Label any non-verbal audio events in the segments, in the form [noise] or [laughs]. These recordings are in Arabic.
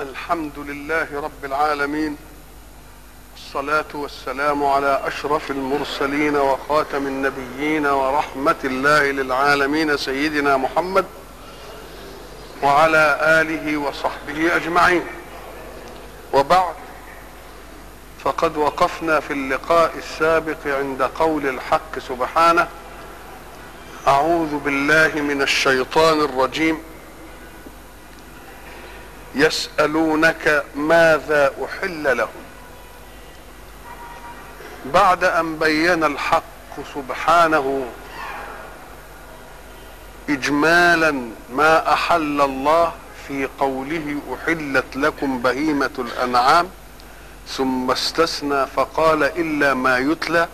الحمد لله رب العالمين الصلاة والسلام على أشرف المرسلين وخاتم النبيين ورحمة الله للعالمين سيدنا محمد وعلى آله وصحبه أجمعين. وبعد فقد وقفنا في اللقاء السابق عند قول الحق سبحانه أعوذ بالله من الشيطان الرجيم. يسألونك ماذا أحل لهم. بعد أن بين الحق سبحانه إجمالا ما أحل الله في قوله أحلت لكم بهيمة الأنعام ثم استثنى فقال إلا ما يتلى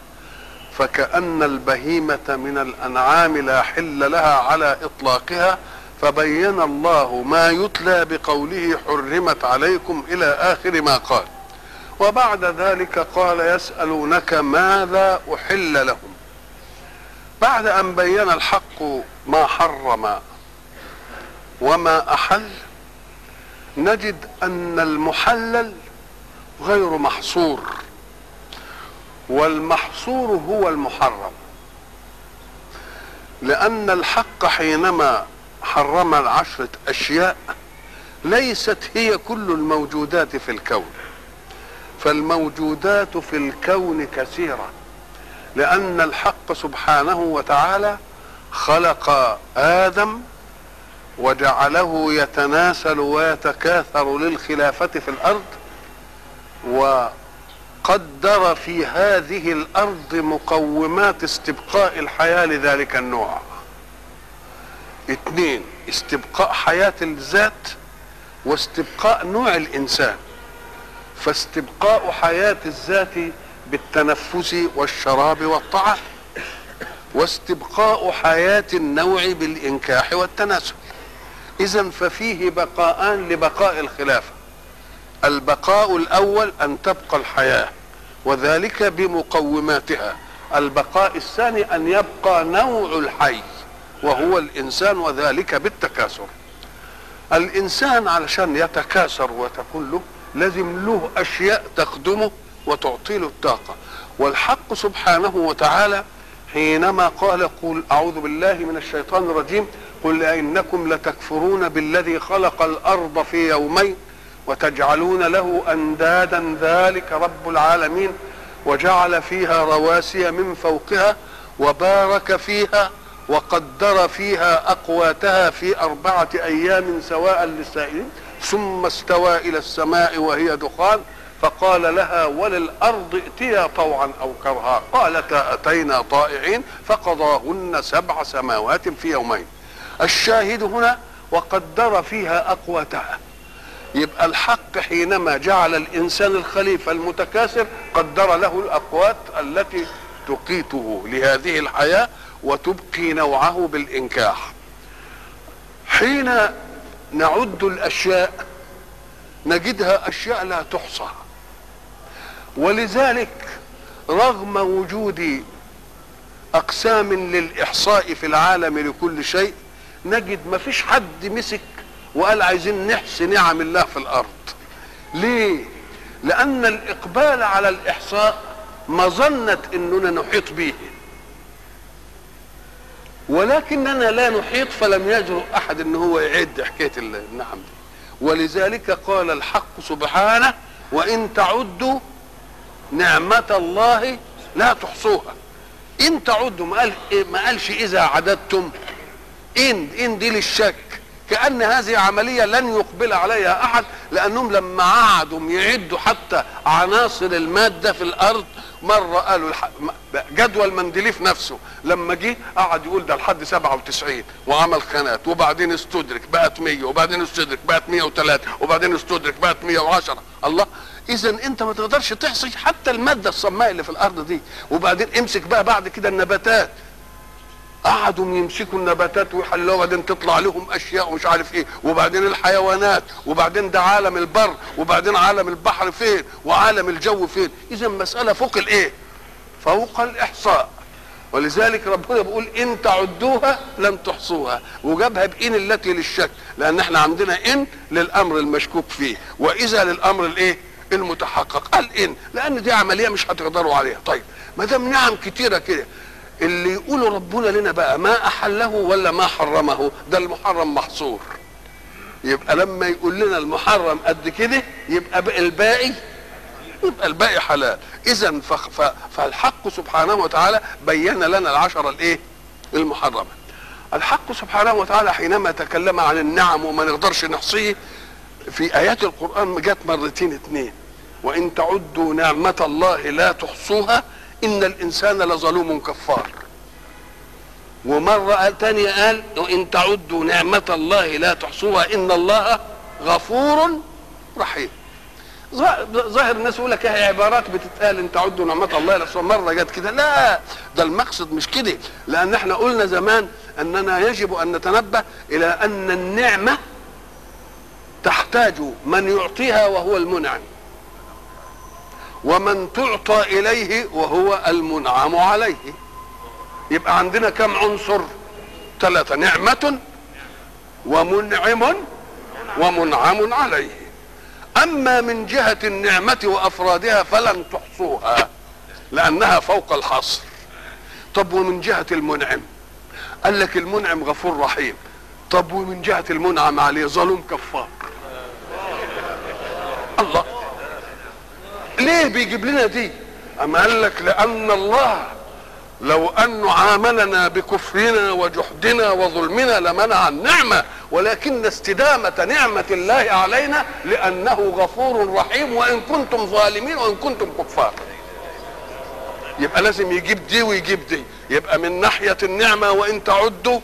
فكأن البهيمة من الأنعام لا حل لها على إطلاقها فبين الله ما يتلى بقوله حرمت عليكم إلى آخر ما قال. وبعد ذلك قال يسألونك ماذا أحل لهم. بعد أن بين الحق ما حرم وما أحل نجد أن المحلل غير محصور والمحصور هو المحرم. لأن الحق حينما حرم العشرة أشياء ليست هي كل الموجودات في الكون. فالموجودات في الكون كثيرة لأن الحق سبحانه وتعالى خلق آدم وجعله يتناسل ويتكاثر للخلافة في الأرض وقدر في هذه الأرض مقومات استبقاء الحياة لذلك النوع. اثنين استبقاء حياة الذات واستبقاء نوع الإنسان. فاستبقاء حياة الذات بالتنفس والشراب والطعام واستبقاء حياة النوع بالإنكاح والتناسل إذا ففيه بقاءان لبقاء الخلافة البقاء الأول أن تبقى الحياة وذلك بمقوماتها. البقاء الثاني أن يبقى نوع الحي. وهو الإنسان وذلك بالتكاثر. الإنسان علشان يتكاثر وتكون له لازم له أشياء تخدمه وتعطي له الطاقة. والحق سبحانه وتعالى حينما قال قل أعوذ بالله من الشيطان الرجيم قل إنكم لتكفرون بالذي خلق الأرض في يومين وتجعلون له أندادا ذلك رب العالمين وجعل فيها رواسي من فوقها وبارك فيها وقدر فيها أقواتها في أربعة أيام سواء للسائلين ثم استوى إلى السماء وهي دخان فقال لها وللأرض ائتيا طوعا أو كرها. قالتا أتينا طائعين فقضاهن سبع سماوات في يومين. الشاهد هنا وقدر فيها أقواتها. يبقى الحق حينما جعل الإنسان الخليفة المتكاثر قدر له الأقوات التي تقيته لهذه الحياة وتبقي نوعه بالإنكاح. حين نعد الأشياء نجدها أشياء لا تحصى. ولذلك رغم وجود أقسام للإحصاء في العالم لكل شيء نجد ما فيش حد مسك وقال عايزين نحصي نعم الله في الأرض. ليه؟ لأن الإقبال على الإحصاء مظنة أننا نحيط به. ولكننا لا نحيط فلم يجرؤ أحد ان هو يعد حكاية النعم دي. ولذلك قال الحق سبحانه وإن تعدوا نعمة الله لا تحصوها. إن تعدوا ما, قال ما قالش إذا عددتم. إن إن دي للشك. كأن هذه عملية لن يقبل عليها أحد لأنهم لما قعدوا يعدوا حتى عناصر المادة في الأرض مرة قالوا جدول مندليف نفسه. لما جه قعد يقول ده لحد 97 وعمل خانات وبعدين استدرك بقت 100 وبعدين استدرك بقت 103 وبعدين استدرك بقت 110 الله اذا أنت ما تقدرش تحصي حتى المادة الصماء اللي في الأرض دي. وبعدين امسك بقى بعد كده النباتات. قعدوا يمسكوا النباتات ويحلوها وبعدين تطلع لهم أشياء ومش عارف إيه. وبعدين الحيوانات وبعدين ده عالم البر وبعدين عالم البحر فين وعالم الجو فين. اذا مسألة فوق الإيه؟ فوق الإحصاء. ولذلك ربنا بيقول إن تعدوها لن تحصوها. وجابها بإن التي للشك. لأن إحنا عندنا إن للأمر المشكوك فيه. وإذا للأمر الإيه؟ المتحقق. قال ان لأن دي عملية مش هتقدروا عليها. طيب ما دام نعم كتيرة كده. اللي يقولوا ربنا لنا بقى ما أحله ولا ما حرمه ده المحرم محصور. يبقى لما يقول لنا المحرم قد كده يبقى بقى الباقي يبقى الباقي حلال. اذا فالحق سبحانه وتعالى بين لنا العشره الإيه؟ المحرمة. الحق سبحانه وتعالى حينما تكلم عن النعم وما نقدرش نحصيه في آيات القرآن جت مرتين اتنين. وإن تعدوا نعمة الله لا تحصوها إن الإنسان لظلوم كفار. ومرة تانية قال وإن تعدوا نعمة الله لا تحصوها إن الله غفور رحيم. ظاهر الناس يقول لك هي عبارات بتتقال إن تعدوا نعمة الله لا مرة جت كده لا ده المقصد مش كده لأن إحنا قلنا زمان أننا يجب أن نتنبه إلى أن النعمة تحتاج من يعطيها وهو المنعم. ومن تعطى إليه وهو المنعم عليه. يبقى عندنا كم عنصر؟ ثلاثة. نعمة ومنعم ومنعم عليه. أما من جهة النعمة وأفرادها فلن تحصوها لأنها فوق الحصر. طب ومن جهة المنعم؟ قال لك المنعم غفور رحيم. طب ومن جهة المنعم عليه؟ ظلوم كفار. الله. ليه بيجيب لنا دي؟ أما قال لك لأن الله لو انه عاملنا بكفرنا وجحدنا وظلمنا لمنع النعمة ولكن استدامة نعمة الله علينا لأنه غفور رحيم وإن كنتم ظالمين وإن كنتم كفار. يبقى لازم يجيب دي ويجيب دي. يبقى من ناحية النعمة وإن تعدوا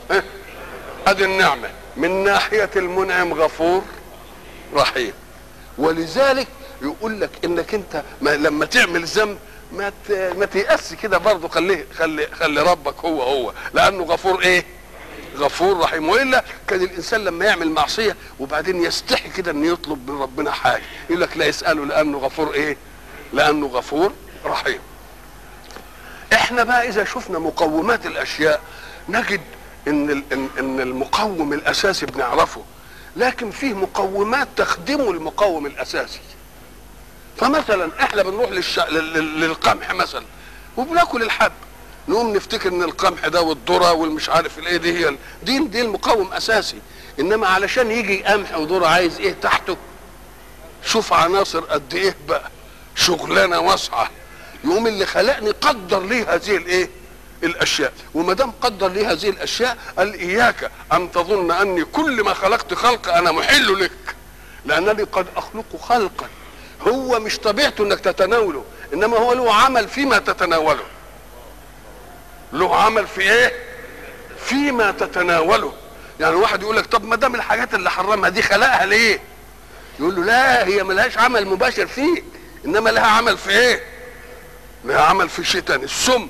أدي النعمة. من ناحية المنعم غفور رحيم. ولذلك يقول لك إنك أنت ما لما تعمل ذنب ما ما تيأس كده برضه خليه خلي خلي ربك هو هو لأنه غفور إيه؟ غفور رحيم وإلا كان الإنسان لما يعمل معصية وبعدين يستحي كده إنه يطلب من ربنا حاجة يقول لك لا يساله لأنه غفور إيه؟ لأنه غفور رحيم. إحنا بقى إذا شفنا مقومات الأشياء نجد إن ان المقوم الأساسي بنعرفه لكن فيه مقومات تخدم المقوم الأساسي. فمثلا إحنا بنروح للش... للقمح مثلا وبناكل الحب. نقوم نفتكر إن القمح ده والذرة والمش عارف الإيه دي هي دي دي المقوم أساسي. إنما علشان يجي قمح وذرة عايز إيه تحته؟ شوف عناصر قد إيه بقى. شغلانة واسعة. يقوم اللي خلقني قدر لي هذه الإيه؟ الأشياء. وما دام قدر لي هذه الأشياء قال إياك أن تظن أني كل ما خلقت خلق أنا محل لك. لانني قد أخلق خلقا. هو مش طبيعته إنك تتناوله إنما هو له عمل فيما تتناوله. له عمل في إيه؟ فيما تتناوله. يعني واحد يقول لك طب ما دام الحاجات اللي حرمها دي خلقها ليه؟ يقول له لا هي ملهاش عمل مباشر فيه إنما لها عمل في إيه؟ لها عمل في شيء تاني السم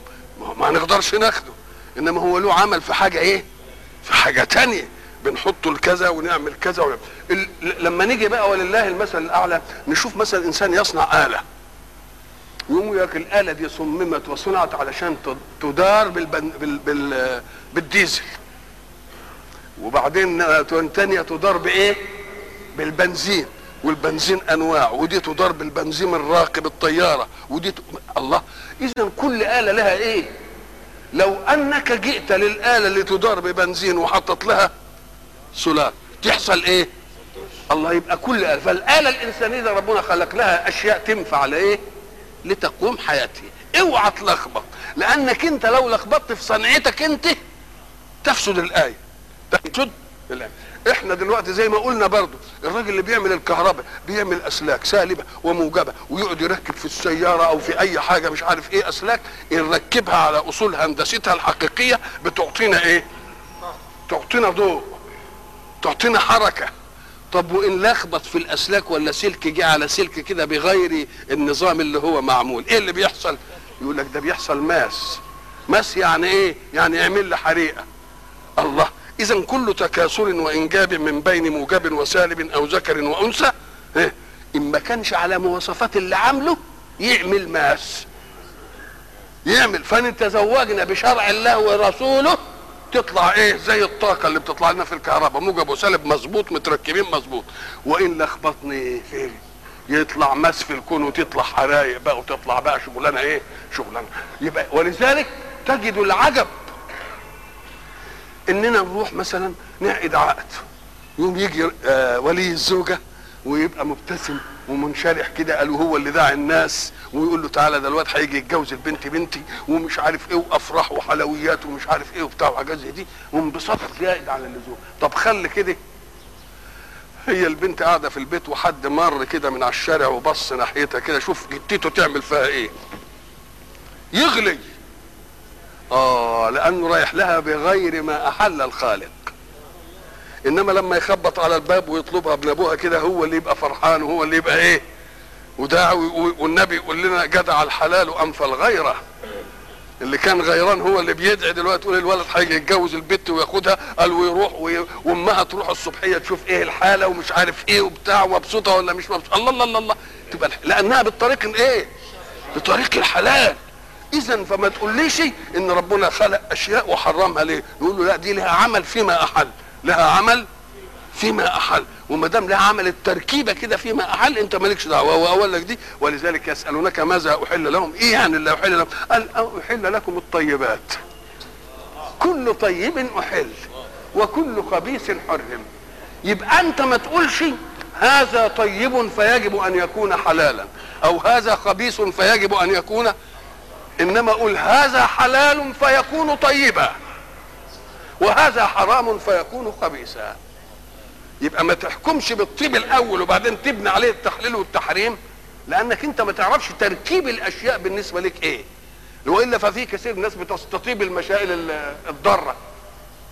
ما نقدرش ناخده. إنما هو له عمل في حاجة إيه؟ في حاجة تانية. بنحطه لكذا ونعمل كذا ونعمل. لما نيجي بقى ولله المثل الأعلى نشوف مثلا إنسان يصنع آلة. يقوم لك الآلة دي صممت وصنعت علشان تدار بالبن... بال... بال... بالديزل. وبعدين تانية تدار بإيه؟ بالبنزين. والبنزين أنواع ودي تدار بالبنزين الراكب الطيارة ودي ت... الله. اذا كل آلة لها إيه؟ لو أنك جئت للآلة اللي تدار ببنزين وحطت لها سلال تحصل إيه؟ الله يبقى كل آلة. فالآلة الإنسانية ده ربنا خلق لها أشياء تنفع لإيه؟ لتقوم حياتها اوعى تلخبط. لأنك أنت لو لخبطت في صنعتك أنت تفسد الآية. تفسد الآية. إحنا دلوقتي زي ما قلنا برضو الراجل اللي بيعمل الكهرباء بيعمل أسلاك سالبة وموجبة ويقعد يركب في السيارة أو في أي حاجة مش عارف إيه أسلاك نركبها على أصول هندستها الحقيقية بتعطينا إيه؟ تعطينا ضوء. تعطينا حركة. طب وإن لخبط في الأسلاك ولا سلك جه على سلك كده بغير النظام اللي هو معمول إيه اللي بيحصل؟ يقول لك ده بيحصل ماس. ماس يعني إيه؟ يعني يعمل لي حريقه الله اذا كل تكاثر وإنجاب من بين موجب وسالب أو ذكر وأنثى إيه؟ إن ما كانش على مواصفات اللي عامله يعمل ماس. يعمل. فان تزوجنا بشرع الله ورسوله تطلع إيه؟ زي الطاقة اللي بتطلع لنا في الكهرباء. موجب وسالب مظبوط متركبين مظبوط. وإن لخبطني فين يطلع مس في الكون وتطلع حرايق بقى وتطلع بقى شغلانة إيه؟ شغلانة. يبقى ولذلك تجد العجب إننا نروح مثلا نعقد عقد. يوم يجي آه ولي الزوجة ويبقى مبتسم. ومنشرح كده قالوا هو اللي داعي الناس ويقول له تعالى ده الواد هيجي يتجوز البنت بنتي ومش عارف إيه وافراح وحلويات ومش عارف إيه وبتاع وحاجات زي دي وانبساط زائد على اللزوم. طب خلي كده هي البنت قاعدة في البيت وحد مر كده من على الشارع وبص ناحيتها كده شوف جدته تعمل فيها إيه. يغلي. آه لأنه رايح لها بغير ما أحل الخالق. إنما لما يخبط على الباب ويطلبها ابن أبوها كده هو اللي يبقى فرحان وهو اللي يبقى إيه وداعي والنبي يقول لنا جدع الحلال أنفى الغيرة اللي كان غيران هو اللي بيدعي دلوقتي يقول الولد هيجي يتجوز البت وياخدها قال ويروح وي... وأمها تروح الصبحية تشوف إيه الحالة ومش عارف إيه وبتاع مبسوطة ولا مش مبسوطة الله الله الله, الله. تبقى لأنها بالطريق الايه؟ بطريق الحلال اذا فما تقوليش إن ربنا خلق أشياء وحرمها ليه؟ نقول له لا دي لها عمل فيما أحل لها عمل فيما أحل. وما دام لها عمل التركيبة كده فيما أحل أنت مالكش دعوة. هو أقول لك دي ولذلك يسألونك ماذا أحل لهم. إيه يعني اللي أحل لهم؟ قال أحل لكم الطيبات. كل طيب أحل وكل خبيث حرم. يبقى أنت ما تقولش هذا طيب فيجب أن يكون حلالا أو هذا خبيث فيجب أن يكون إنما قول هذا حلال فيكون طيبا. وهذا حرام فيكون خبيثا. يبقى ما تحكمش بالطيب الأول وبعدين تبني عليه التحليل والتحريم لأنك أنت ما تعرفش تركيب الأشياء بالنسبة لك إيه. وإلا ففي كثير ناس بتستطيب المسائل الضارة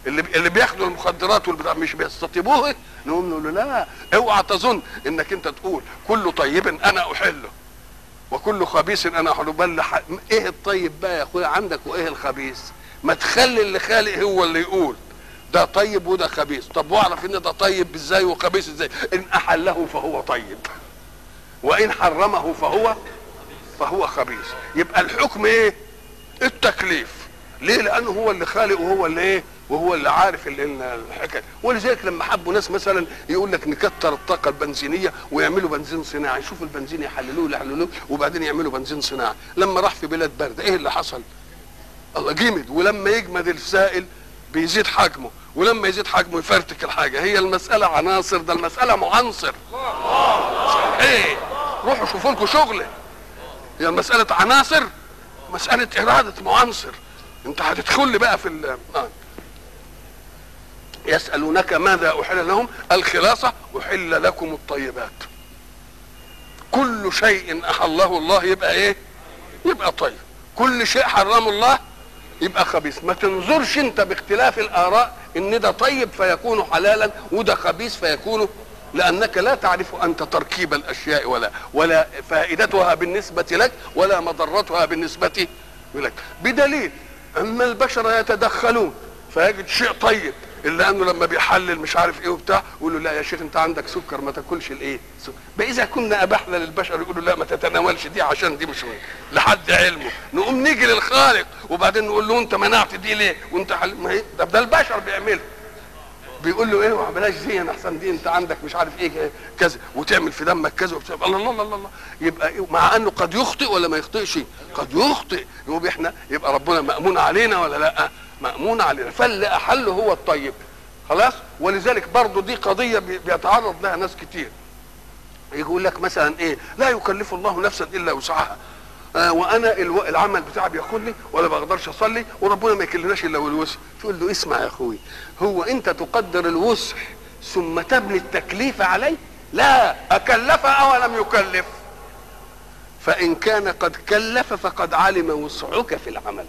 اللي اللي بياخدوا المخدرات والبتاع مش بيستطيبوه؟ نقوم نقول له لا اوعى تظن إنك أنت تقول كل طيب أنا أحله وكل خبيث أنا أحله. بل إيه الطيب بقى يا أخويا؟ عندك وإيه الخبيث؟ ما تخلي اللي خالق هو اللي يقول. ده طيب وده خبيث. طب واعرف إن ده طيب إزاي وخبيث إزاي؟ إن أحله فهو طيب. وإن حرمه فهو فهو خبيث. يبقى الحكم إيه؟ التكليف. ليه؟ لأنه هو اللي خالق وهو اللي إيه؟ وهو اللي عارف الحكاية. ولذلك لما حبوا ناس مثلا يقول لك نكتر الطاقة البنزينية ويعملوا بنزين صناعي. يشوفوا البنزين يحللوه يحللوه وبعدين يعملوا بنزين صناعي. لما راح في بلاد باردة إيه اللي حصل؟ الله جمد ولما يجمد السائل بيزيد حجمه ولما يزيد حجمه يفرتك الحاجة. هي المسألة عناصر ده المسألة معنصر إيه روحوا شوفوا لكم شغلة. هي مسألة عناصر مسألة إرادة معنصر انت هتدخل بقى في ال آه. يسألونك ماذا أحل لهم؟ الخلاصة أحل لكم الطيبات. كل شيء أحله الله يبقى إيه؟ يبقى طيب. كل شيء حرمه الله يبقى خبيث. ما تنظرش انت باختلاف الآراء إن ده طيب فيكون حلالا وده خبيث فيكون لأنك لا تعرف أنت تركيب الأشياء ولا ولا فائدتها بالنسبة لك ولا مضرتها بالنسبة لك. بدليل أما البشر يتدخلون فيجد شيء طيب. الا انه لما بيحلل مش عارف إيه وبتاع يقول له لا يا شيخ انت عندك سكر ما تاكلش الايه؟ إذا كنا ابحنا للبشر يقولوا لا ما تتناولش دي عشان دي مش لحد علمه. نقوم نيجي للخالق وبعدين نقول له انت منعت دي ليه؟ وانت حل... ما ده البشر بيعملها بيقول له إيه ما بلاش دي أنا أحسن دي أنت عندك مش عارف إيه كذا وتعمل في دمك كذا الله الله الله الله. يبقى إيه؟ مع أنه قد يخطئ ولا ما يخطئش؟ قد يخطئ. يبقى إحنا يبقى ربنا مأمون علينا ولا لأ؟ مأمون علينا. فاللي أحله هو الطيب. خلاص؟ ولذلك برضه دي قضية بيتعرض لها ناس كتير. يقول لك مثلا إيه لا يكلف الله نفسا إلا وسعها. آه وأنا. العمل بتاعي بياخدني ولا بقدرش أصلي وربنا ما يكلناش إلا بالوسع. تقول له اسمع يا أخوي هو أنت تقدر الوسع ثم تبني التكليف عليه؟ لا أكلف أو لم يكلف. فإن كان قد كلف فقد علم وسعك في العمل.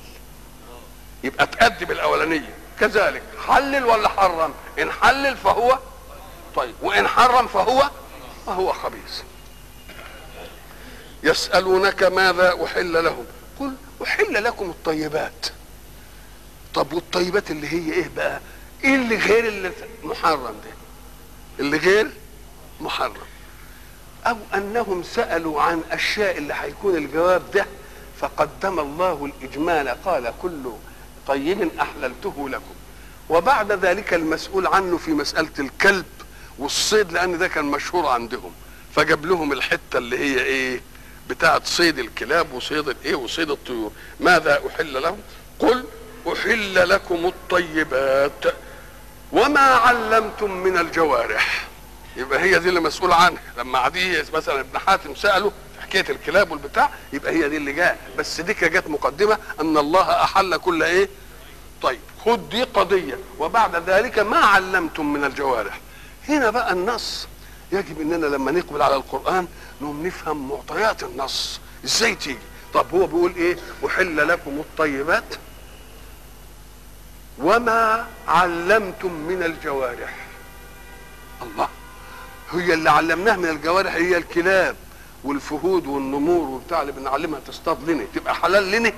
يبقى تأدب الاولانيه كذلك حلل ولا حرم؟ إن حلل فهو طيب وإن حرم فهو فهو خبيث. يسألونك ماذا أحل لهم. قل أحل لكم الطيبات. طب والطيبات اللي هي إيه بقى؟ إيه اللي غير اللي محرم ده؟ اللي غير محرم. أو أنهم سألوا عن أشياء اللي هيكون الجواب ده فقدم الله الإجمال قال كل طيب أحللته لكم. وبعد ذلك المسؤول عنه في مسألة الكلب والصيد لأن ده كان مشهور عندهم. فجاب لهم الحتة اللي هي إيه؟ بتاعة صيد الكلاب وصيد الإيه وصيد الطيور. ماذا أحل لهم؟ قل أحل لكم الطيبات وما علمتم من الجوارح. يبقى هي دي اللي مسؤول عنها. لما عدي مثلا ابن حاتم سأله في حكاية الكلاب والبتاع يبقى هي دي اللي جاء. بس دي جت مقدمة أن الله أحل كل إيه؟ طيب خد دي قضية. وبعد ذلك ما علمتم من الجوارح. هنا بقى النص. يجب إننا لما نقبل على القرآن نقوم نفهم معطيات النص. إزاي تيجي؟ طب هو بيقول إيه؟ وحل لكم الطيبات وما علمتم من الجوارح. الله! هي اللي علمناه من الجوارح هي الكلاب والفهود والنمور وبتاع اللي بنعلمها تصطاد لنا تبقى حلال لنا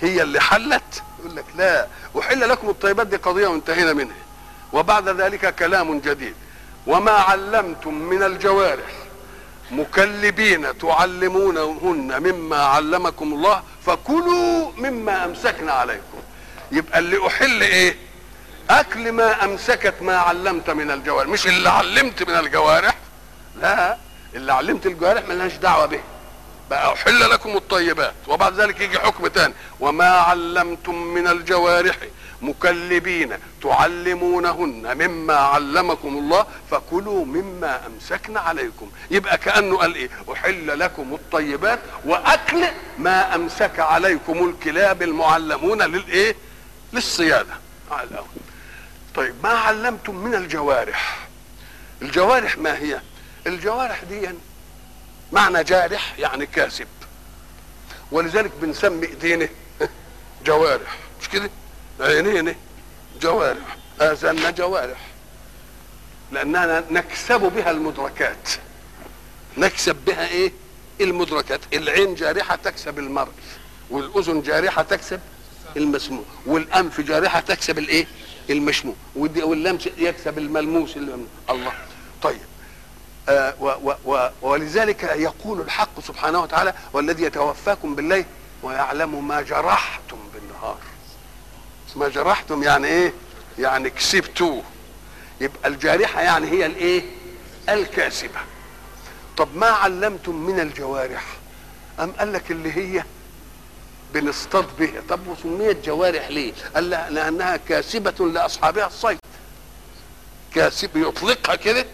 هي اللي حلت؟ يقول لك لا. وحل لكم الطيبات دي قضية وانتهينا منها. وبعد ذلك كلام جديد. وما علمتم من الجوارح. مكلبين تعلمونهن مما علمكم الله فكلوا مما أمسكنا عليكم. يبقى اللي أحل إيه؟ أكل ما أمسكت ما علمت من الجوارح. مش اللي علمت من الجوارح؟ لا اللي علمت الجوارح ملهاش دعوة به. بقى أحل لكم الطيبات وبعد ذلك يجي حكم تاني. وما علمتم من الجوارح مكلبين تعلمونهن مما علمكم الله فكلوا مما أمسكن عليكم. يبقى كأنه قال إيه؟ أحل لكم الطيبات وأكل ما أمسك عليكم الكلاب المعلمون للايه الأول. طيب ما علمتم من الجوارح؟ الجوارح ما هي؟ الجوارح دي معنى جارح يعني كاسب. ولذلك بنسمي إيدينا [laughs] جوارح مش كده؟ عينينا جوارح. اذاننا جوارح. لأننا نكسب بها المدركات. نكسب بها إيه؟ المدركات. العين جارحة تكسب المرء. والأذن جارحة تكسب المسموع. والأنف جارحة تكسب الإيه؟ المشموع. واللمس يكسب الملموس الله. طيب. آه و و و ولذلك يقول الحق سبحانه وتعالى والذي يتوفاكم بالليل ويعلم ما جرحتم بالنهار. ما جرحتم يعني إيه؟ يعني كسبتوه. يبقى الجارحة يعني هي الإيه؟ الكاسبة. طب ما علمتم من الجوارح؟ أم قال لك اللي هي بنصطاد بها طب وسميت جوارح ليه؟ قال لأنها كاسبة لأصحابها الصيد. كاسب يطلقها كده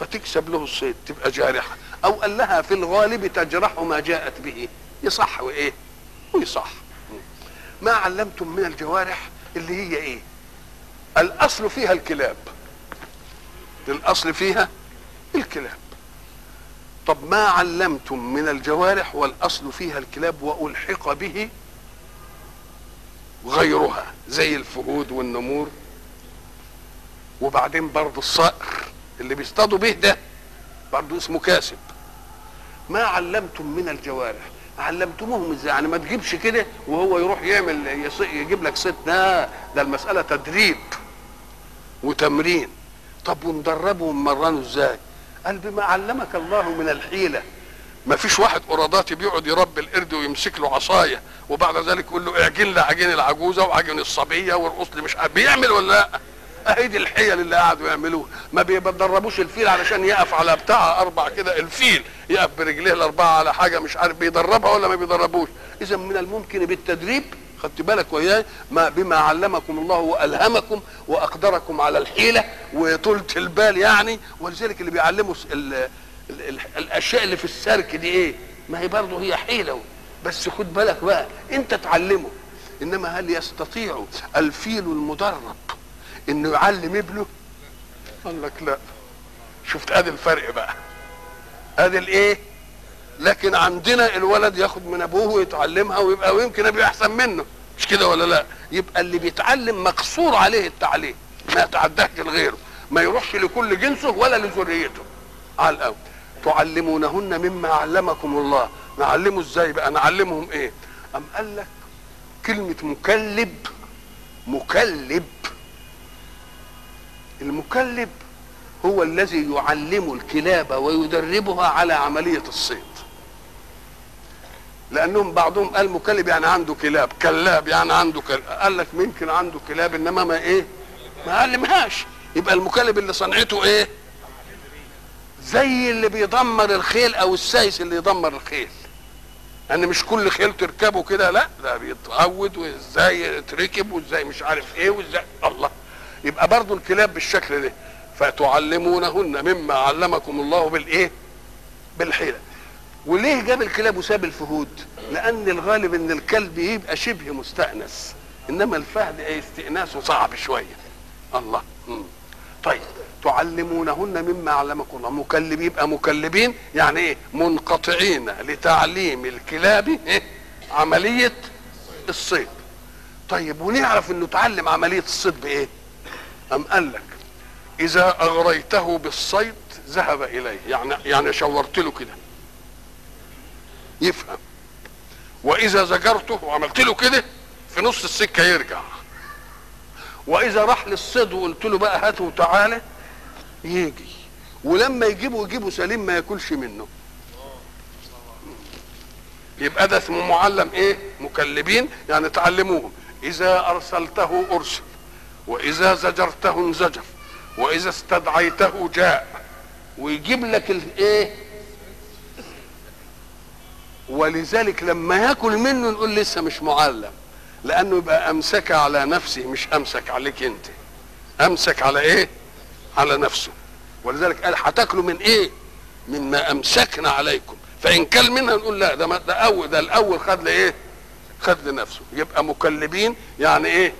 فتكسب له الصيد تبقى جارحة. أو قال لها في الغالب تجرح ما جاءت به. يصح وإيه؟ ويصح. ما علمتم من الجوارح؟ اللي هي إيه؟ الأصل فيها الكلاب. الأصل فيها الكلاب. طب ما علمتم من الجوارح والأصل فيها الكلاب وألحق به غيرها زي الفهود والنمور؟ وبعدين برضه الصقر اللي بيصطادوا به ده برضه اسمه كاسب. ما علمتم من الجوارح علمتموهم إزاي؟ يعني ما تجيبش كده وهو يروح يعمل يجيب لك ست لا ده المسألة تدريب وتمرين. طب وندربه ونمرنه إزاي؟ قال بما علمك الله من الحيلة. ما فيش واحد قراداتي بيقعد يربي القرد ويمسك له عصاية وبعد ذلك يقول له اعجن لي عجين العجوزة وعجن الصبية وارقص لي مش بيعمل ولا لا؟ اهي دي الحيل اللي قعدوا يعملوها ما بيدربوش الفيل علشان يقف على بتاع أربع كده. الفيل يقف برجليه الأربعة على حاجة مش عارف بيدربها ولا ما بيدربوش. إذا من الممكن بالتدريب خدت بالك وياي ما بما علمكم الله وألهمكم وأقدركم على الحيلة وطولة البال يعني ولذلك اللي بيعلموا ال ال ال الأشياء اللي في السرك دي إيه؟ ما هي برضه هي حيلة بس خد بالك بقى أنت تعلمه. إنما هل يستطيع الفيل المدرب انه يعلم ابنه؟ قال لك لا. شفت ادي الفرق بقى. ادي الايه؟ لكن عندنا الولد ياخد من ابوه ويتعلمها ويبقى ويمكن ابقى احسن منه. مش كده ولا لا؟ يبقى اللي بيتعلم مقصور عليه التعليم. ما يتعداش لغيره. ما يروحش لكل جنسه ولا لذريته. على الأول تعلمونهن مما علمكم الله. نعلمه إزاي بقى؟ نعلمهم إيه؟ أم قال لك كلمة مكلب مكلب. المكلب هو الذي يعلم الكلاب ويدربها على عملية الصيد. لأنهم بعضهم قال مكلب يعني عنده كلاب كلاب يعني عنده كلاب. قال لك ممكن عنده كلاب إنما ما إيه؟ ما علمهاش. يبقى المكلب اللي صنعته إيه؟ زي اللي بيدمر الخيل أو السايس اللي يدمر الخيل. يعني مش كل خيل تركبه كده لا ده بيتعود وإزاي يتركب وإزاي مش عارف إيه وإزاي. الله. يبقى برضو الكلاب بالشكل ده. فتعلمونهن مما علمكم الله بالإيه؟ بالحيلة. وليه جاب الكلاب وساب الفهود؟ لأن الغالب إن الكلب يبقى شبه مستأنس. إنما الفهد استئناسه صعب شوية. الله. مم. طيب. تعلمونهن مما علمكم الله. مكلب يبقى مكلبين يعني إيه؟ منقطعين لتعليم الكلاب إيه؟ عملية الصيد. طيب ونعرف إنه تعلم عملية الصيد بإيه؟ أم قال لك إذا أغريته بالصيد ذهب إليه. يعني يعني شورت له كده. يفهم. وإذا زجرته وعملت له كده في نص السكة يرجع. وإذا راح للصيد وقلت له بقى هاته وتعالى يجي. ولما يجيبه يجيبه سليم ما ياكلش منه. يبقى ده اسمه معلم إيه؟ مكلبين. يعني تعلموهم. إذا أرسلته أرسل. وإذا زجرته انزجر وإذا استدعيته جاء. ويجيب لك الايه ولذلك لما ياكل منه نقول لسه مش معلم لأنه يبقى أمسك على نفسه مش أمسك عليك أنت. أمسك على إيه؟ على نفسه. ولذلك قال هتاكلوا من إيه؟ مما أمسكنا عليكم. فإن كل منها نقول لا ده ده اول ده الأول خد لإيه؟ خد لنفسه. يبقى مكلبين يعني إيه؟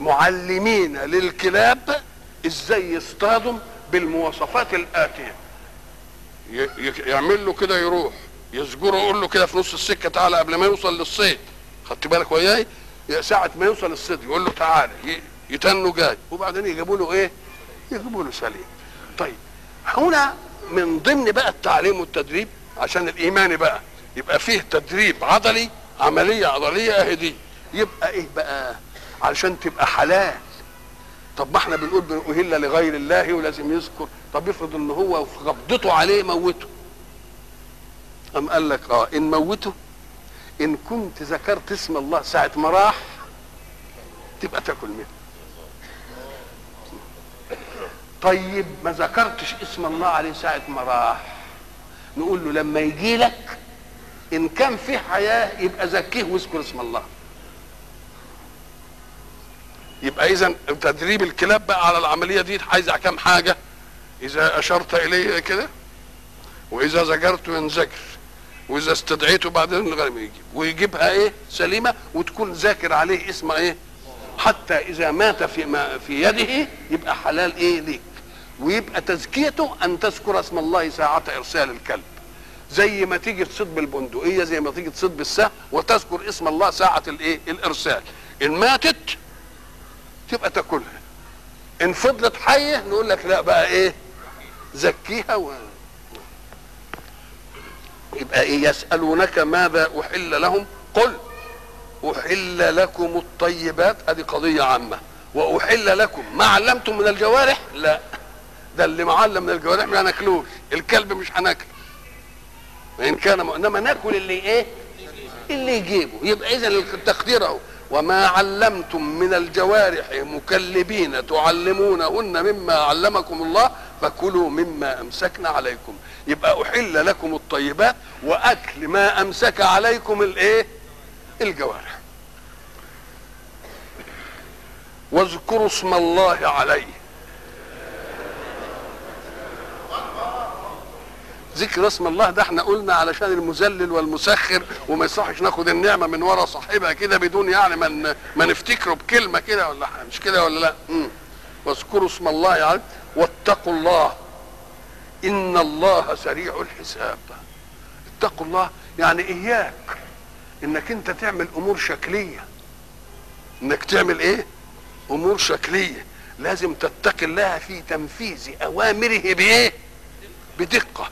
معلمين للكلاب إزاي يصطادوا بالمواصفات الآتية. يعمل له كده يروح يزجره يقول له كده في نص السكة تعالى قبل ما يوصل للصيد. خدت بالك وياي؟ يا ساعة ما يوصل الصيد يقول له تعالى يتنوا جاي. وبعدين يجيبوا له إيه؟ يجيبوا له سليم. طيب هنا من ضمن بقى التعليم والتدريب عشان الإيمان بقى يبقى فيه تدريب عضلي عملية عضلية آهي دي. يبقى إيه بقى؟ علشان تبقى حلال. طب ما إحنا بنقول أهل لغير الله ولازم يذكر. طب افرض ان هو غبضته عليه موته. أم قال لك آه إن موته إن كنت ذكرت اسم الله ساعة ما راح تبقى تاكل منه. طيب ما ذكرتش اسم الله عليه ساعة ما راح. نقول له لما يجي لك إن كان في حياة يبقى زكيه واذكر اسم الله. يبقى إذا تدريب الكلاب بقى على العملية دي عايزه كام حاجة؟ إذا أشرت إليه كده وإذا زجرت ينزجر وإذا استدعيته بعدين الغنم يجيب. ويجيبها إيه؟ سليمة وتكون ذاكر عليه اسم إيه؟ حتى إذا مات في ما في يده يبقى حلال إيه ليك. ويبقى تزكيته أن تذكر اسم الله ساعة إرسال الكلب. زي ما تيجي تصيد بالبندقية زي ما تيجي تصيد بالسهم وتذكر اسم الله ساعة الإيه؟ الإرسال. إن ماتت تبقى تاكلها. إن فضلت حية نقول لك لا بقى إيه؟ زكيها و... يبقى إيه؟ يسألونك ماذا أحل لهم؟ قل أحل لكم الطيبات. هذه قضية عامة. وأحل لكم ما علمتم من الجوارح؟ لا. ده اللي معلم من الجوارح ما ناكلوش الكلب مش هناكله. وإن كان. إنما ناكل اللي إيه؟ اللي يجيبه. يبقى اذا التقدير أهو. وما علمتم من الجوارح مكلبين تعلمونهن مما علمكم الله فكلوا مما امسكنا عليكم. يبقى أحل لكم الطيبات وأكل ما أمسك عليكم الإيه؟ الجوارح. واذكروا اسم الله عليه. ذكر اسم الله ده إحنا قلنا علشان المذلل والمسخر وما يصحش ناخد النعمة من ورا صاحبها كده بدون يعني ما ما نفتكره بكلمة كده ولا. مش كده ولا لا؟ مم. واذكروا اسم الله عليه واتقوا الله. إن الله سريع الحساب. اتقوا الله. يعني إياك إنك أنت تعمل أمور شكلية. إنك تعمل إيه؟ أمور شكلية. لازم تتقي الله في تنفيذ أوامره بإيه؟ بدقة.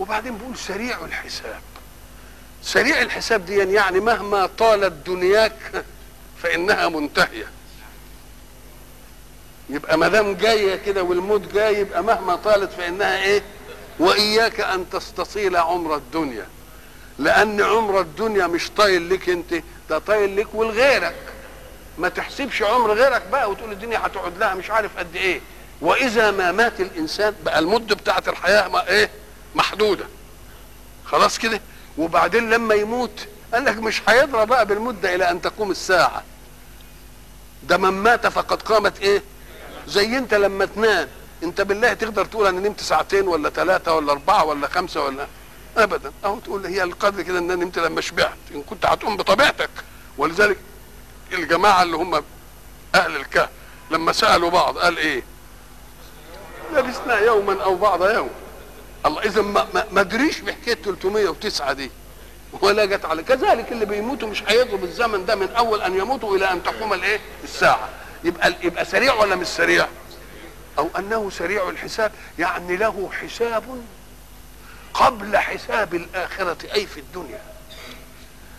وبعدين بيقول سريع الحساب. سريع الحساب دي يعني مهما طالت دنياك [laughs] فإنها منتهية. يبقى ما دام جاية كده والموت جاي يبقى مهما طالت فإنها إيه؟ وإياك أن تستصيل عمر الدنيا. لأن عمر الدنيا مش طايل لك أنت ده طايل لك ولغيرك. ما تحسبش عمر غيرك بقى وتقول الدنيا هتقعد لها مش عارف قد إيه. وإذا ما مات الإنسان بقى المدة بتاعة الحياة ما إيه؟ محدودة. خلاص كده؟ وبعدين لما يموت قال لك مش هيضرب بقى بالمدة إلى أن تقوم الساعة. ده من مات فقد قامت إيه؟ زي أنت لما تنام. أنت بالله تقدر تقول أنا نمت ساعتين ولا ثلاثة ولا أربعة ولا خمسة ولا؟ ابدا. أهو تقول هي القدر كده إن أنا نمت لما شبعت. إن كنت هتقوم بطبيعتك. ولذلك الجماعة اللي هم أهل الكهف لما سألوا بعض قال إيه؟ لبسنا يوما أو بعض يوم. الله إذا ما, أدريش بحكاية 309 دي. ولا جت على كذلك اللي بيموتوا مش هيضرب الزمن ده من أول أن يموتوا إلى أن تقوم الإيه؟ الساعة. يبقى يبقى سريع ولا مش سريع؟ أو أنه سريع الحساب يعني له حساب قبل حساب الآخرة أي في الدنيا.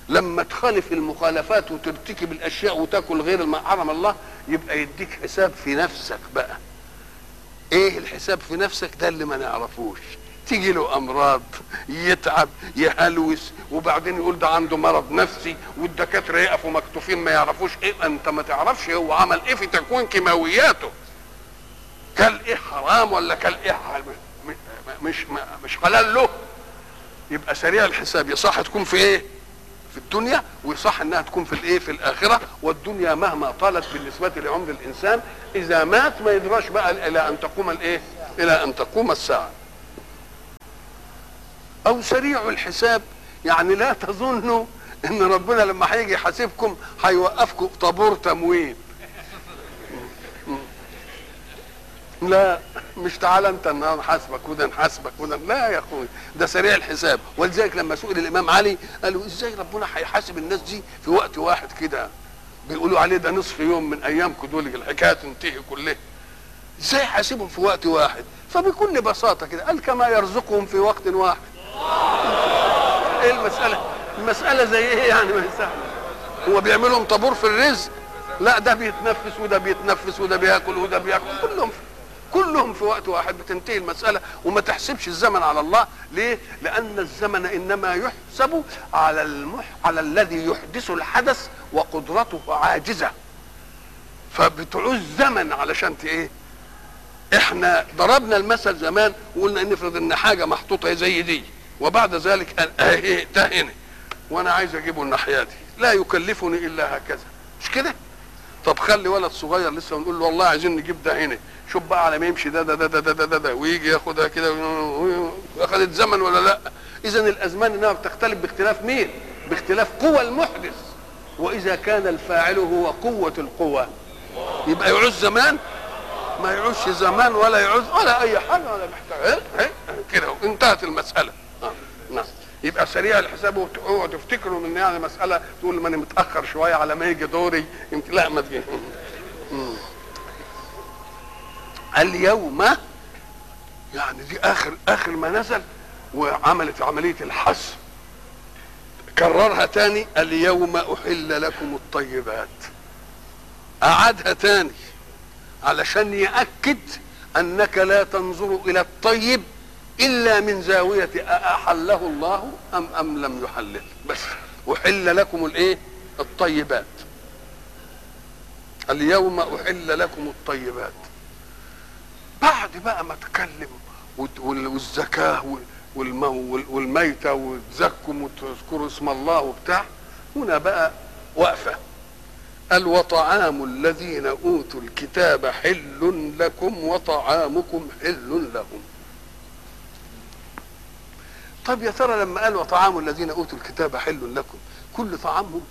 لما تخالف المخالفات وترتكب الأشياء وتاكل غير ما حرم الله يبقى يديك حساب في نفسك بقى. إيه الحساب في نفسك؟ ده اللي ما نعرفوش. تيجي له أمراض يتعب يهلوس وبعدين يقول ده عنده مرض نفسي والدكاترة يقفوا مكتوفين ما يعرفوش إيه أنت ما تعرفش هو عمل إيه في تكوين كيماوياته. كل إيه حرام ولا كل إيه مش مش حلال له؟ يبقى سريع الحساب يصح تكون في إيه؟ في الدنيا ويصح إنها تكون في الإيه؟ في الآخرة. والدنيا مهما طالت بالنسبة لعمر الإنسان إذا مات ما يدراش بقى إلى أن تقوم الإيه؟ إلى أن تقوم الساعة. أو سريع الحساب. يعني لا تظنوا إن ربنا لما هيجي يحاسبكم هيوقفكم طابور تموين لا مش تعالى أنت أنا نحاسبك وده نحاسبك وده. لا يا أخوي ده سريع الحساب. ولذلك لما سئل الإمام علي قالوا إزاي ربنا هيحاسب الناس دي في وقت واحد كده؟ بيقولوا عليه ده نصف يوم من ايامكم دول الحكاية تنتهي كلها. إزاي يحاسبهم في وقت واحد؟ فبكل بساطة كده قال كما يرزقهم في وقت واحد. إيه المسألة؟ المسألة زي إيه يعني؟ ما هو بيعملهم طابور في الرزق؟ لا ده بيتنفس وده بيتنفس وده بياكل وده بياكل. كلهم في كلهم في وقت واحد بتنتهي المسألة. وما تحسبش الزمن على الله. ليه؟ لأن الزمن إنما يحسب على المح... على الذي يحدث الحدث وقدرته عاجزة. فبتعوز زمن علشان إيه؟ إحنا ضربنا المثل زمان وقلنا نفرض إن حاجة محطوطة زي دي. وبعد ذلك ده هنا وأنا عايز أجيبه الناحية دي. لا يكلفني إلا هكذا. مش كده؟ طب خلي ولد صغير لسه ونقول له والله عايزين نجيب ده هنا. شوف بقى على ما يمشي ده ده ده ده ده, ده, ده, ده ويجي ياخدها كده. اخذت زمن ولا لأ؟ إذا الأزمان إنها بتختلف باختلاف مين؟ باختلاف قوى المحدث. وإذا كان الفاعل هو قوة القوى. يبقى يعوز زمان؟ ما يعوزش زمان ولا يعوز ولا أي حاجة ولا محتاج. كده انتهت المسألة. يبقى سريع الحساب وتقعدوا تفتكروا إن يعني مسألة تقول ما أنا متأخر شوية على ما يجي دوري. يمكن لا ما تجي اليوم يعني دي اخر آخر ما نزل وعملت عملية الحسم كررها تاني. اليوم أحل لكم الطيبات. اعادها تاني علشان يأكد أنك لا تنظر إلى الطيب إلا من زاوية أحله الله ام أم لم يحلل بس. أحل لكم الإيه؟ الطيبات. اليوم أحل لكم الطيبات. بعد بقى ما تكلم والزكاة والميتة وتزكم وتذكروا اسم الله وبتاع هنا بقى وقفة. قال وطعام الذين أوتوا الكتاب حل لكم وطعامكم حل لهم. طب يا ترى لما قال وطعام الذين أوتوا الكتاب حل لكم كل طعامهم؟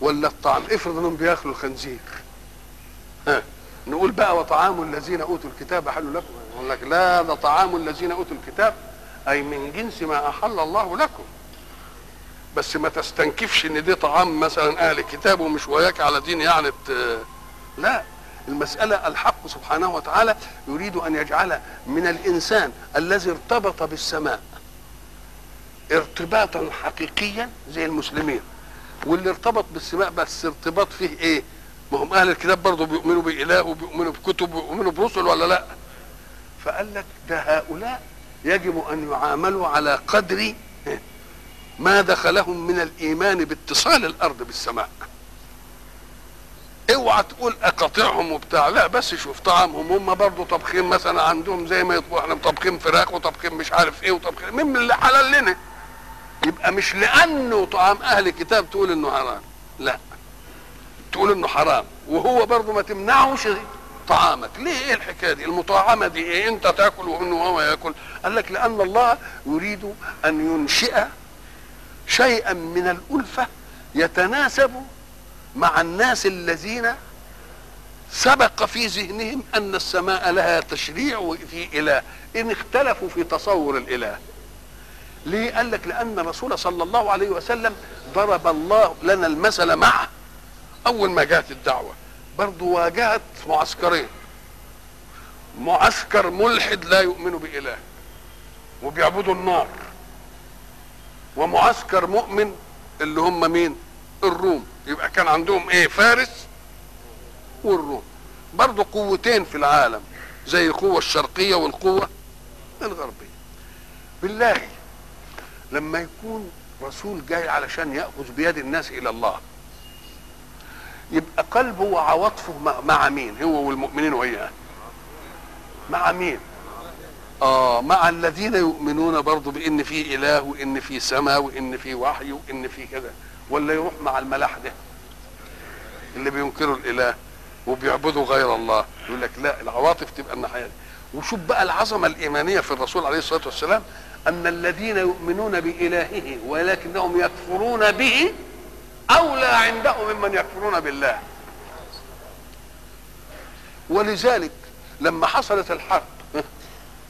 ولا الطعام؟ افرض إنهم بياكلوا الخنزير. ها نقول بقى وطعام الذين أوتوا الكتاب حل لكم. يقول لك لا ده طعام الذين أوتوا الكتاب. أي من جنس ما أحل الله لكم. بس ما تستنكفش إن دي طعام مثلا أهل الكتاب ومش وياك على دين يعني لا. المسألة الحق سبحانه وتعالى يريد أن يجعل من الإنسان الذي ارتبط بالسماء ارتباطا حقيقيا زي المسلمين. واللي ارتبط بالسماء بس ارتباط فيه إيه؟ ما هم أهل الكتاب برضه بيؤمنوا بإله وبيؤمنوا بكتب وبيؤمنوا برسل ولا لأ؟ فقال لك ده هؤلاء يجب أن يعاملوا على قدر ما دخلهم من الإيمان باتصال الأرض بالسماء. اوعى تقول اقاطعهم وبتاع. لا بس شوف طعامهم. هم برضه طبخين مثلا عندهم زي ما يطبخوا إحنا طبخين فراخ وطبخين مش عارف إيه وطبخين. مين اللي حلال لنا. يبقى مش لأنه طعام أهل الكتاب تقول إنه حرام. لا. تقول إنه حرام. وهو برضه ما تمنعوش طعامك. ليه إيه الحكاية دي؟ المطاعمه دي إيه؟ أنت تأكل وإنه هو يأكل. قال لك لأن الله يريد أن ينشئ شيئا من الألفة يتناسب مع الناس الذين سبق في ذهنهم أن السماء لها تشريع وفي إله إن اختلفوا في تصور الإله. ليه؟ قال لك لأن الرسول صلى الله عليه وسلم ضرب الله لنا المثل معه أول ما جاءت الدعوة. برضه واجهت معسكرين. معسكر ملحد لا يؤمن بإله وبيعبدوا النار. ومعسكر مؤمن اللي هم مين؟ الروم. يبقى كان عندهم إيه؟ فارس والروم. برضه قوتين في العالم زي القوة الشرقية والقوة الغربية. بالله لما يكون رسول جاي علشان يأخذ بيد الناس إلى الله يبقى قلبه وعواطفه مع مين؟ هو والمؤمنين وإياه مع مين؟ آه مع الذين يؤمنون برضه بإن في إله وإن في سماء وإن في وحي وإن في كذا. ولا يروح مع الملاحده اللي بينكروا الإله وبيعبدوا غير الله. يقول لك لا العواطف تبقى الناحية وشوف بقى العظمة الإيمانية في الرسول عليه الصلاة والسلام أن الذين يؤمنون بإلهه ولكنهم يكفرون به أولى عندهم ممن يكفرون بالله. ولذلك لما حصلت الحرب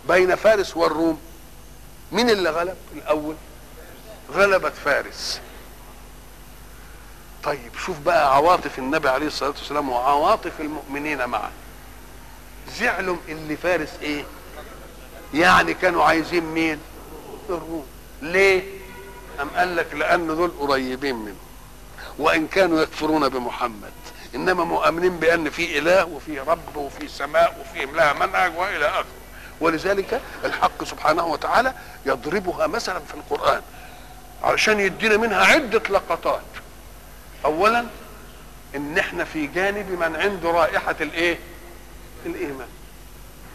بين فارس والروم مين اللي غلب الأول؟ غلبت فارس. طيب شوف بقى عواطف النبي عليه الصلاة والسلام وعواطف المؤمنين معه. زعلوا اللي فارس إيه؟ يعني كانوا عايزين مين؟ الروم. ليه؟ أم قال لك لأن دول قريبين منه. وإن كانوا يكفرون بمحمد. إنما مؤمنين بأن في إله وفي رب وفي سماء وفي لها منهج وإلى آخره. ولذلك الحق سبحانه وتعالى يضربها مثلا في القرآن. علشان يدينا منها عدة لقطات. اولا إن إحنا في جانب من عنده رائحة الإيه؟ الإيمان.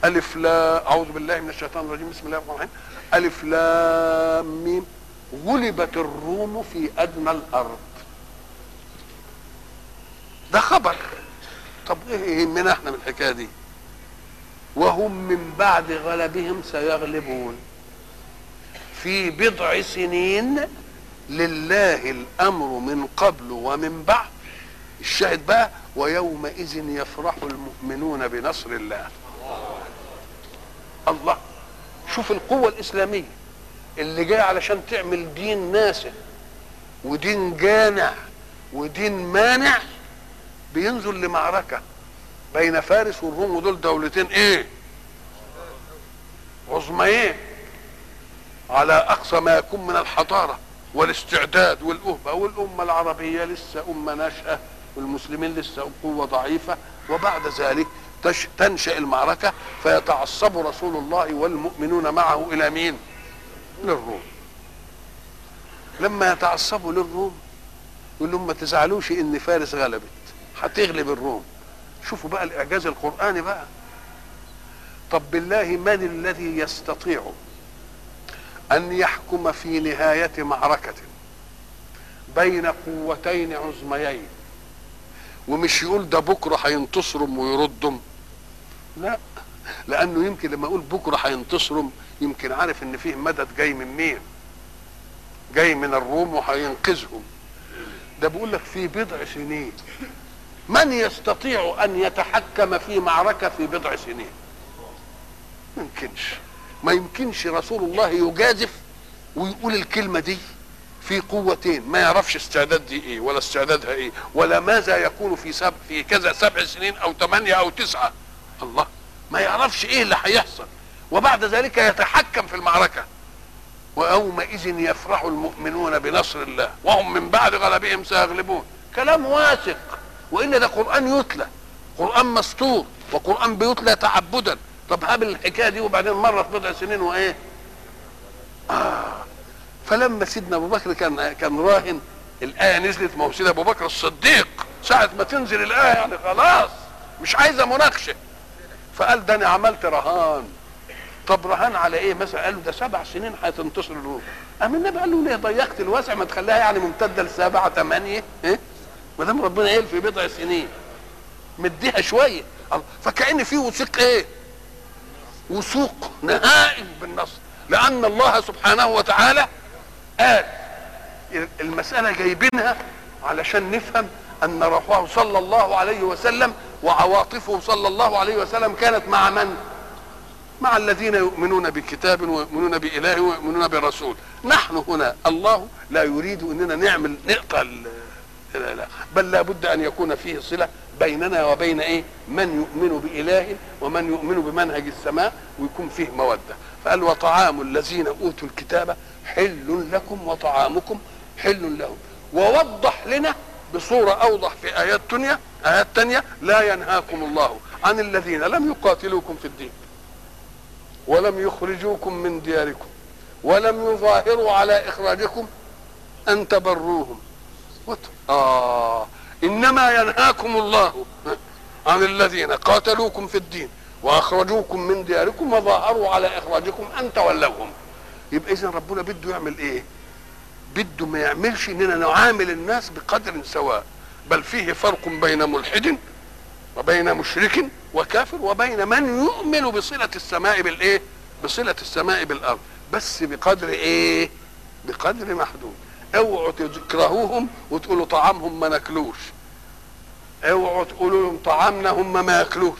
ألف لا أعوذ بالله من الشيطان الرجيم بسم الله الرحمن الرحيم. ألف لام ميم. غلبت الروم في أدنى الأرض. ده خبر. طب إيه يهمنا إحنا من الحكاية دي؟ وهم من بعد غلبهم سيغلبون. في بضع سنين لله الأمر من قبل ومن بعد. الشاهد بقى ويومئذ يفرح المؤمنون بنصر الله. الله شوف القوة الإسلامية اللي جاية علشان تعمل دين ناسخ ودين جانع ودين مانع بينزل لمعركة بين فارس والروم ودول دولتين إيه؟ عظميين على أقصى ما يكون من الحضارة. والاستعداد والأهبة والأمة العربية لسه أمة ناشئة والمسلمين لسه قوة ضعيفة وبعد ذلك تنشأ المعركة فيتعصب رسول الله والمؤمنون معه إلى مين؟ للروم. لما يتعصبوا للروم يقول لهم ما تزعلوش إن فارس غلبت هتغلب الروم. شوفوا بقى الإعجاز القرآني بقى. طب بالله من الذي يستطيع أن يحكم في نهاية معركة بين قوتين عظميين. ومش يقول ده بكرة هينتصرم ويردم. لا لأنه يمكن لما يقول بكرة هينتصرم يمكن عارف إن فيه مدد جاي من مين؟ جاي من الروم وهينقذهم. ده بيقول لك في بضع سنين. من يستطيع أن يتحكم في معركة في بضع سنين؟ ما يمكنش. ما يمكنش رسول الله يجازف ويقول الكلمة دي في قوتين. ما يعرفش استعداد دي إيه ولا استعدادها إيه ولا ماذا يكون في سب في كذا سبع سنين أو ثمانيه أو تسعة. الله ما يعرفش إيه اللي هيحصل. وبعد ذلك يتحكم في المعركة. ويومئذ يفرح المؤمنون بنصر الله. وهم من بعد غلبهم سيغلبون. كلام واثق. والا ده قرآن يتلى. قرآن مسطور وقرآن بيتلى تعبدا. طب هابل الحكاية دي وبعدين مرت بضع سنين وإيه؟ آه. فلما سيدنا أبو بكر كان كان راهن الآية نزلت ما هو سيدنا أبو بكر الصديق. ساعة ما تنزل الآية يعني خلاص مش عايزة مناقشة. فقال ده أنا عملت رهان. طب رهان على إيه؟ مثلا قالوا ده سبع سنين هتنتصر الروم قام النبي قال له ليه ضيقت الواسع ما تخليها يعني ممتدة لسبعة ثمانيه إيه؟ ما دام ربنا قال في بضع سنين. مديها شوية. فكأن في وثيق إيه؟ وثوق نهائي بالنصر لأن الله سبحانه وتعالى قال المسألة جايبينها علشان نفهم أن روحه صلى الله عليه وسلم وعواطفه صلى الله عليه وسلم كانت مع من؟ مع الذين يؤمنون بكتاب ويؤمنون بإله ويؤمنون برسول. نحن هنا الله لا يريد أننا نعمل نقطع لا لا. بل لا بد أن يكون فيه صلة بيننا وبين إيه؟ من يؤمن بإله ومن يؤمن بمنهج السماء ويكون فيه مودة. فقال وطعام الذين أوتوا الكتاب حل لكم وطعامكم حل لهم. ووضح لنا بصورة أوضح في آيات تانية آيات تانية لا ينهاكم الله عن الذين لم يقاتلوكم في الدين ولم يخرجوكم من دياركم ولم يظاهروا على إخراجكم أن تبروهم. آه. إنما ينهاكم الله عن الذين قاتلوكم في الدين وأخرجوكم من دياركم وظاهروا على إخراجكم أن تولوهم. يبقى إذا ربنا بده يعمل إيه؟ بده ما يعملش إننا نعامل الناس بقدر سواء بل فيه فرق بين ملحد وبين مشرك وكافر وبين من يؤمن بصلة السماء بالإيه؟ بصلة السماء بالأرض بس بقدر إيه؟ بقدر محدود. اوعوا تكرهوهم وتقولوا طعامهم ما ناكلوش. اوعوا تقولوا لهم طعامنا هم ما ياكلوش.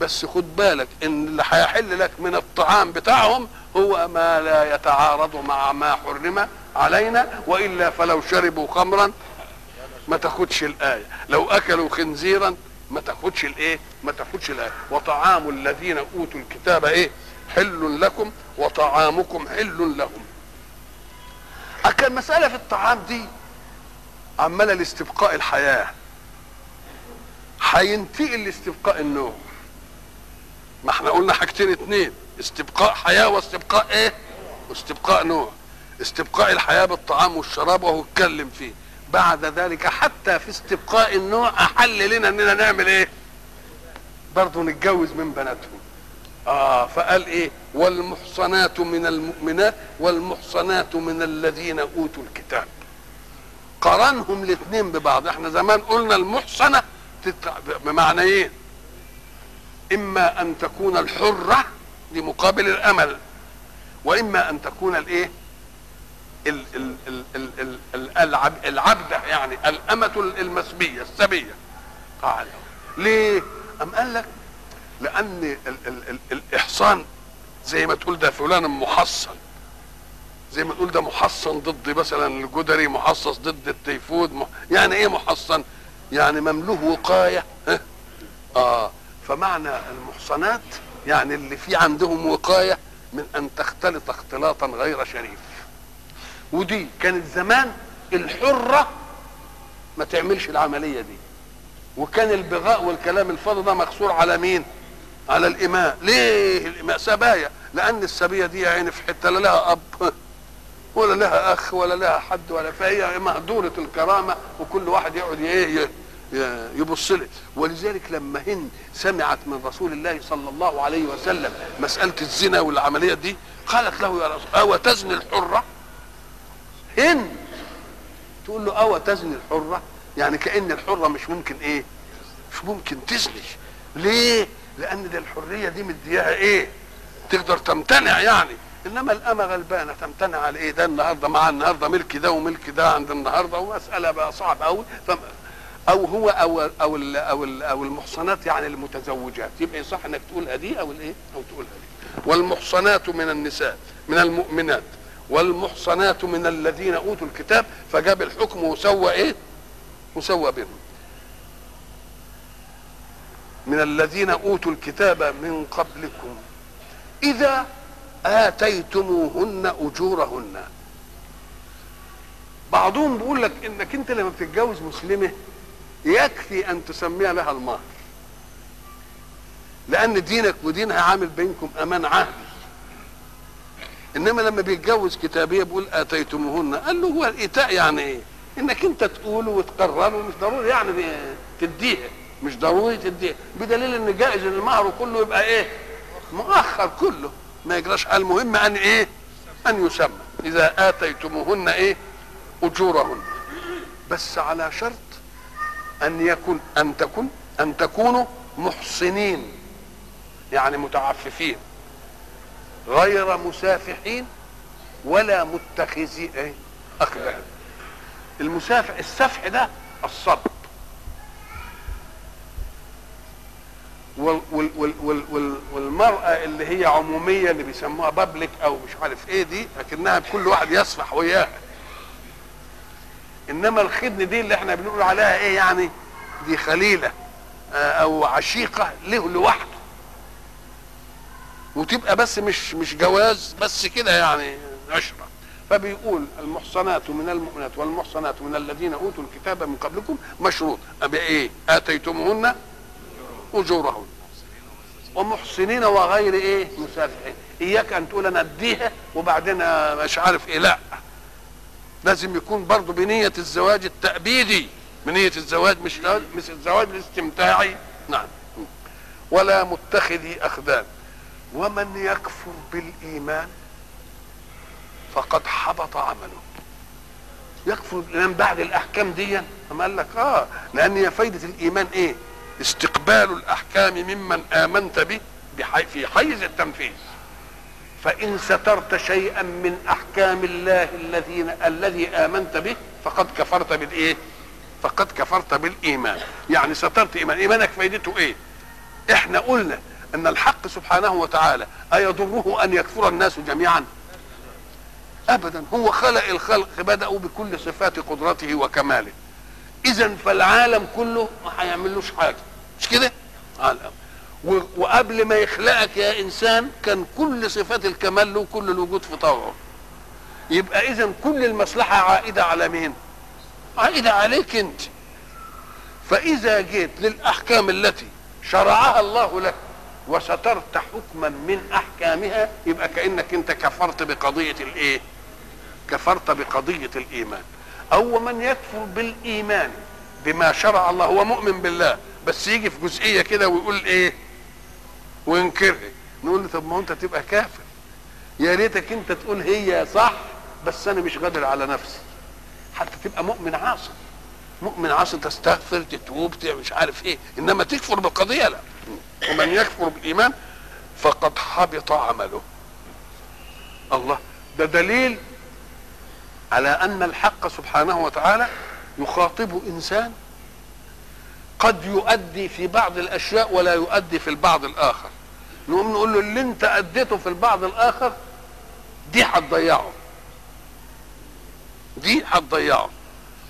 بس خد بالك ان اللي هيحل لك من الطعام بتاعهم هو ما لا يتعارض مع ما حرم علينا وإلا فلو شربوا خمرا ما تاخدش الآية. لو أكلوا خنزيرا ما تاخدش الإيه؟ ما تاخدش الآية. وطعام الذين أوتوا الكتاب إيه؟ حل لكم وطعامكم حل لهم. كان مسألة في الطعام دي. عمالة لاستبقاء الحياة. هينتقل لاستبقاء النوم. ما إحنا قلنا حاجتين اتنين. استبقاء حياة واستبقاء إيه؟ واستبقاء نوع استبقاء الحياة بالطعام والشراب وهو اتكلم فيه. بعد ذلك حتى في استبقاء النوع أحل لنا إننا نعمل إيه؟ برضه نتجوز من بناتهم. آه فقال إيه؟ والمحصنات من المؤمنات والمحصنات من الذين أوتوا الكتاب. قرنهم الاثنين ببعض. إحنا زمان قلنا المحصنة بمعنيين إيه؟ إما أن تكون الحرة لمقابل الأمل وإما أن تكون الإيه؟ ال ال ال ال ال ال العب العبدة يعني الأمة المسبية السبية. قال. ليه؟ أم قال لك لأن ال ال ال الإحصان زي ما تقول ده فلان محصن. زي ما تقول ده محصن ضد مثلا الجدري محصص ضد التيفود مح... يعني إيه محصن؟ يعني مملوه وقاية آه. فمعنى المحصنات يعني اللي في عندهم وقاية من أن تختلط اختلاطا غير شريف. ودي كانت زمان الحرة ما تعملش العملية دي. وكان البغاء والكلام الفاضي ده مقصور على مين؟ على الإماء. ليه الإماء؟ سبايا. لأن السبية دي يعني في حتة لا لها أب ولا لها أخ ولا لها حد ولا فهي مهدورة الكرامة وكل واحد يقعد إيه يبص له ولذلك لما هند سمعت من رسول الله صلى الله عليه وسلم مسألة الزنا والعملية دي قالت له يا رسول أو تزني الحرة؟ هند تقول له أو تزني الحرة؟ يعني كأن الحرة مش ممكن إيه مش ممكن تزني. ليه؟ لأن دي الحرية دي مدياها إيه؟ تقدر تمتنع يعني. إنما الامه غلبانه تمتنع على إيه؟ ده النهارده مع النهارده ملك ده وملك ده عند النهارده ومسألة بقى صعبة قوي أو هو أو أو ال أو ال أو المحصنات يعني المتزوجات. يبقى يصح إنك تقولها دي أو الايه أو تقولها دي. والمحصنات من النساء من المؤمنات. والمحصنات من الذين أوتوا الكتاب فجاب الحكم وسوى إيه؟ وسوى بينهم من الذين أوتوا الكتاب من قبلكم. إذا آتيتموهن أجورهن. بعضهم بيقول لك إنك أنت لما بتتجوز مسلمة يكفي أن تسميها لها المهر لأن دينك ودينها عامل بينكم أمان عهدي. إنما لما بيتجوز كتابية بيقول آتيتموهن. قال له هو الإيتاء يعني إيه؟ إنك أنت تقوله وتقرره مش ضروري يعني تديها. مش ضروري تديها. بدليل إن جائز إن المهر كله يبقى إيه؟ مؤخر كله. ما يجراش. المهم أن إيه؟ أن يسمى. إذا آتيتموهن إيه؟ أجورهن. بس على شرط أن يكون أن تكون أن تكونوا محصنين. يعني متعففين. غير مسافحين ولا متخذي إيه؟ اخذان المسافح السفح ده الصب وال وال وال وال وال والمرأة اللي هي عمومية اللي بيسموها بابليك أو مش عارف إيه دي لكنها كل واحد يصفح وياها إنما الخدن دي اللي إحنا بنقول عليها إيه يعني؟ دي خليلة أو عشيقة له لوحده. وتبقى بس مش مش جواز بس كده يعني عشرة. فبيقول المحصنات من المؤمنات والمحصنات من الذين أوتوا الكتاب من قبلكم مشروط. بايه؟ آتيتموهن اجورهن ومحسنين وغير إيه؟ مسافحين. إياك أن تقول أنا أديها وبعدين مش عارف إيه لا. لازم يكون برضه بنية الزواج التأبيدي. بنية الزواج مش مش الزواج الاستمتاعي. نعم. ولا متخذي أخدان. ومن يكفر بالإيمان فقد حبط عمله. يكفر الإيمان بعد الأحكام دي؟ قال لك آه لأن هي فايدة الإيمان إيه؟ استقبال الأحكام ممن آمنت به في حيز التنفيذ فإن سترت شيئا من أحكام الله الذين الذي آمنت به فقد كفرت بالإيه؟ فقد كفرت بالإيمان يعني سترت إيمان إيمانك فايدته إيه؟ إحنا قلنا أن الحق سبحانه وتعالى أيضره أن يكفر الناس جميعا؟ أبدا هو خلق الخلق بدأوا بكل صفات قدرته وكماله إذا فالعالم كله ما هيعملوش حاجة مش كده؟ عالم وقبل ما يخلقك يا إنسان كان كل صفات الكمال له كل الوجود في طوعه. يبقى اذا كل المصلحة عائدة على مين؟ عائدة عليك أنت. فإذا جيت للأحكام التي شرعها الله لك وسترت حكما من أحكامها يبقى كأنك أنت كفرت بقضية الإيه؟ كفرت بقضية الإيمان. أو من يكفر بالإيمان بما شرع الله هو مؤمن بالله بس يجي في جزئية كده ويقول إيه؟ وينكرها. نقول له طب ما أنت تبقى كافر. يا ريتك أنت تقول هي صح بس أنا مش قادر على نفسي. حتى تبقى مؤمن عاصي. مؤمن عاصي تستغفر تتوب مش عارف إيه. إنما تكفر بالقضية لا. ومن يكفر بالإيمان فقد حبط عمله. الله. ده دليل على أن الحق سبحانه وتعالى يخاطب إنسان قد يؤدي في بعض الأشياء ولا يؤدي في البعض الآخر. نقوم نقول له اللي انت أديته في البعض الآخر دي هتضيعه. دي هتضيعه.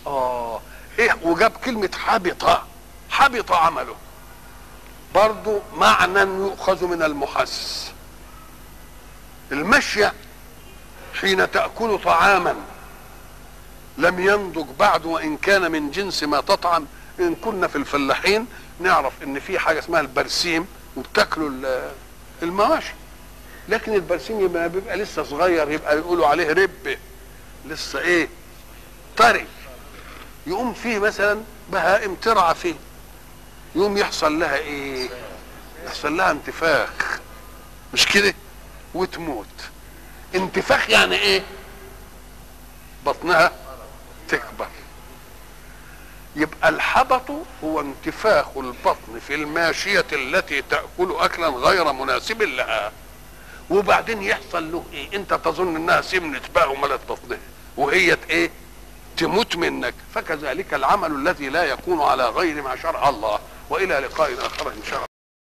آه إيه وجاب كلمة حبط حبط عمله. برضو معنى يؤخذ من المحسس المشية حين تأكل طعاما لم ينضج بعد وإن كان من جنس ما تطعم إن كنا في الفلاحين نعرف إن في حاجة اسمها البرسيم وبتاكلوا المواشي. لكن البرسيم يبقى بيبقى لسه صغير يبقى يقولوا عليه رب. لسه إيه؟ طري. يقوم فيه مثلا بهائم ترعى فيه. يقوم يحصل لها إيه؟ يحصل لها انتفاخ. مش كده؟ وتموت. انتفاخ يعني إيه؟ بطنها تكبر. يبقى الحبط هو انتفاخ البطن في الماشية التي تأكل أكلا غير مناسب لها. وبعدين يحصل له إيه؟ أنت تظن إنها سمنت بقى وملت بطنها وهي إيه؟ تموت منك. فكذلك العمل الذي لا يكون على غير ما شرع الله. وإلى لقاء آخر إن شاء الله.